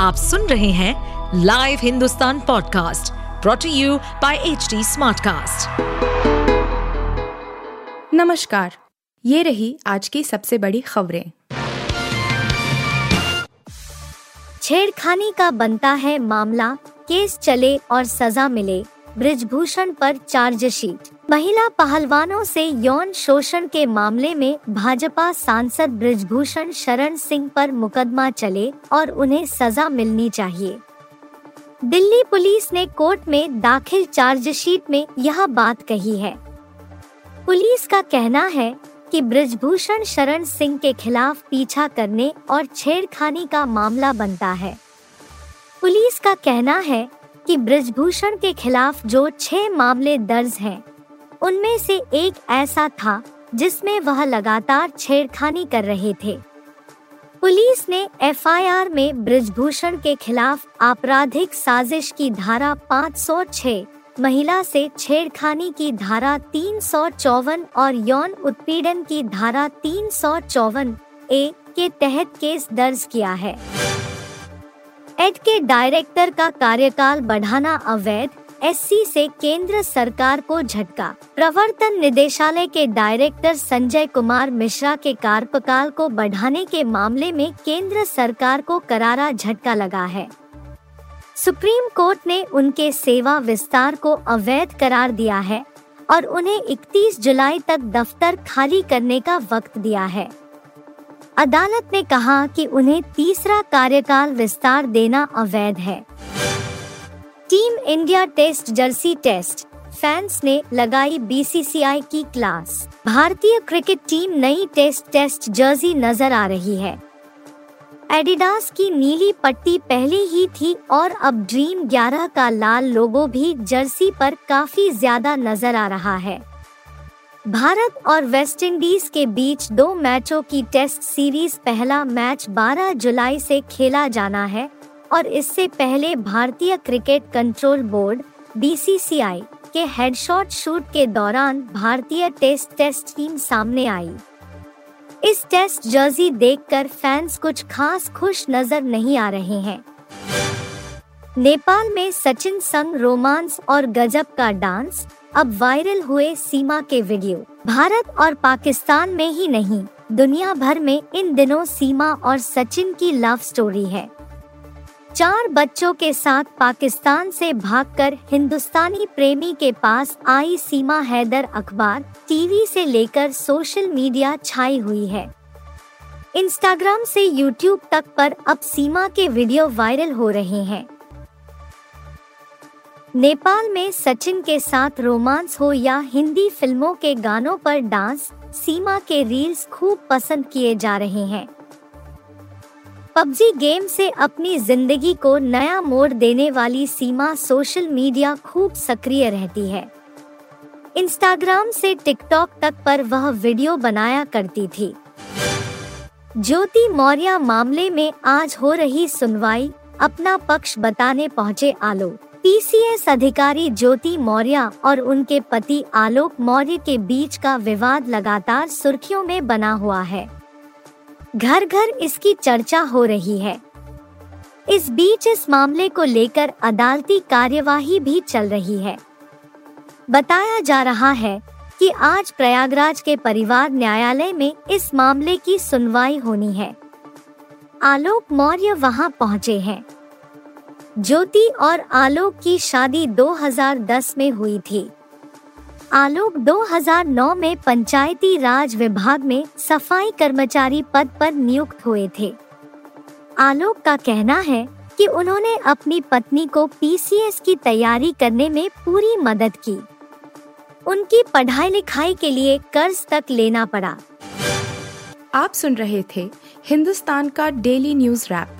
आप सुन रहे हैं live Hindustan podcast brought to you by H smartcast. नमस्कार ये रही आज की सबसे बड़ी खबरें छेड़खानी का बनता है मामला केस चले और सजा मिले ब्रिजभूषण पर चार्जशीट महिला पहलवानों से यौन शोषण के मामले में भाजपा सांसद ब्रिजभूषण शरण सिंह पर मुकदमा चले और उन्हें सजा मिलनी चाहिए। दिल्ली पुलिस ने कोर्ट में दाखिल चार्जशीट में यह बात कही है। पुलिस का कहना है कि ब्रिजभूषण शरण सिंह के खिलाफ पीछा करने और छेड़खानी का मामला बनता है। पुलिस का कहना है कि ब्रजभूषण के खिलाफ जो छह मामले दर्ज हैं, उनमें से एक ऐसा था जिसमें वह लगातार छेड़खानी कर रहे थे। पुलिस ने एफआईआर में ब्रजभूषण के खिलाफ आपराधिक साजिश की धारा 506, महिला से छेड़खानी की धारा तीन सौ चौवन और यौन उत्पीड़न की धारा तीन सौ चौवन ए के तहत केस दर्ज किया है। एड के डायरेक्टर का कार्यकाल बढ़ाना अवैध, एससी से केंद्र सरकार को झटका। प्रवर्तन निदेशालय के डायरेक्टर संजय कुमार मिश्रा के कार्यकाल को बढ़ाने के मामले में केंद्र सरकार को करारा झटका लगा है। सुप्रीम कोर्ट ने उनके सेवा विस्तार को अवैध करार दिया है और उन्हें 31 जुलाई तक दफ्तर खाली करने का वक्त दिया है। अदालत ने कहा कि उन्हें तीसरा कार्यकाल विस्तार देना अवैध है। Team India test jersey test. Fans ने लगाई बीसीसीआई की क्लास। भारतीय क्रिकेट टीम नई टेस्ट टेस्ट जर्सी नज़र आ रही है। एडिडास की नीली पट्टी पहले ही थी और अब ड्रीम 11 का लाल लोगो भी जर्सी पर काफ़ी ज़्यादा नज़र आ रहा है। भारत और वेस्टइंडीज के बीच दो मैचों की टेस्ट सीरीज़ पहला मैच 12 जुलाई से खेला जाना है और इससे पहले भारतीय क्रिकेट कंट्रोल बोर्ड बीसीसीआई के हेडशॉट शूट के दौरान भारतीय टेस्ट टेस्ट टीम सामने आई। इस टेस्ट जर्सी देखकर फैंस कुछ खास खुश नज़र नहीं आ रहे हैं। नेपाल में सचिन संग रोमांस और गजब का डांस अब वायरल हुए सीमा के वीडियो। भारत और पाकिस्तान में ही नहीं, दुनिया भर में इन दिनों सीमा और सचिन की लव स्टोरी है। चार बच्चों के साथ पाकिस्तान से भागकर हिंदुस्तानी प्रेमी के पास आई सीमा हैदर अखबार, टीवी से लेकर सोशल मीडिया छाई हुई है। इंस्टाग्राम से यूट्यूब तक पर अब सीमा के वीडियो वायरल हो रहे हैं। नेपाल में सचिन के साथ रोमांस हो या हिंदी फ़िल्मों के गानों पर डांस, सीमा के रील्स खूब पसंद किए जा रहे हैं। पबजी गेम से अपनी ज़िंदगी को नया मोड़ देने वाली सीमा सोशल मीडिया खूब सक्रिय रहती है। इंस्टाग्राम से टिकटॉक तक पर वह वीडियो बनाया करती थी। ज्योति मौर्य मामले में आज हो रही सुनवाई, अपना पक्ष बताने पहुँचे आलोक। पीसीएस अधिकारी ज्योति मौर्य और उनके पति आलोक मौर्य के बीच का विवाद लगातार सुर्खियों में बना हुआ है। घर घर इसकी चर्चा हो रही है। इस बीच इस मामले को लेकर अदालती कार्यवाही भी चल रही है। बताया जा रहा है कि आज प्रयागराज के परिवार न्यायालय में इस मामले की सुनवाई होनी है। आलोक मौर्य वहाँ पहुँचे हैं। ज्योति और आलोक की शादी 2010 में हुई थी। आलोक 2009 में पंचायती राज विभाग में सफ़ाई कर्मचारी पद पर नियुक्त हुए थे। आलोक का कहना है कि उन्होंने अपनी पत्नी को पीसीएस की तैयारी करने में पूरी मदद की। उनकी पढ़ाई लिखाई के लिए कर्ज तक लेना पड़ा। आप सुन रहे थे हिंदुस्तान का डेली न्यूज़ रैप।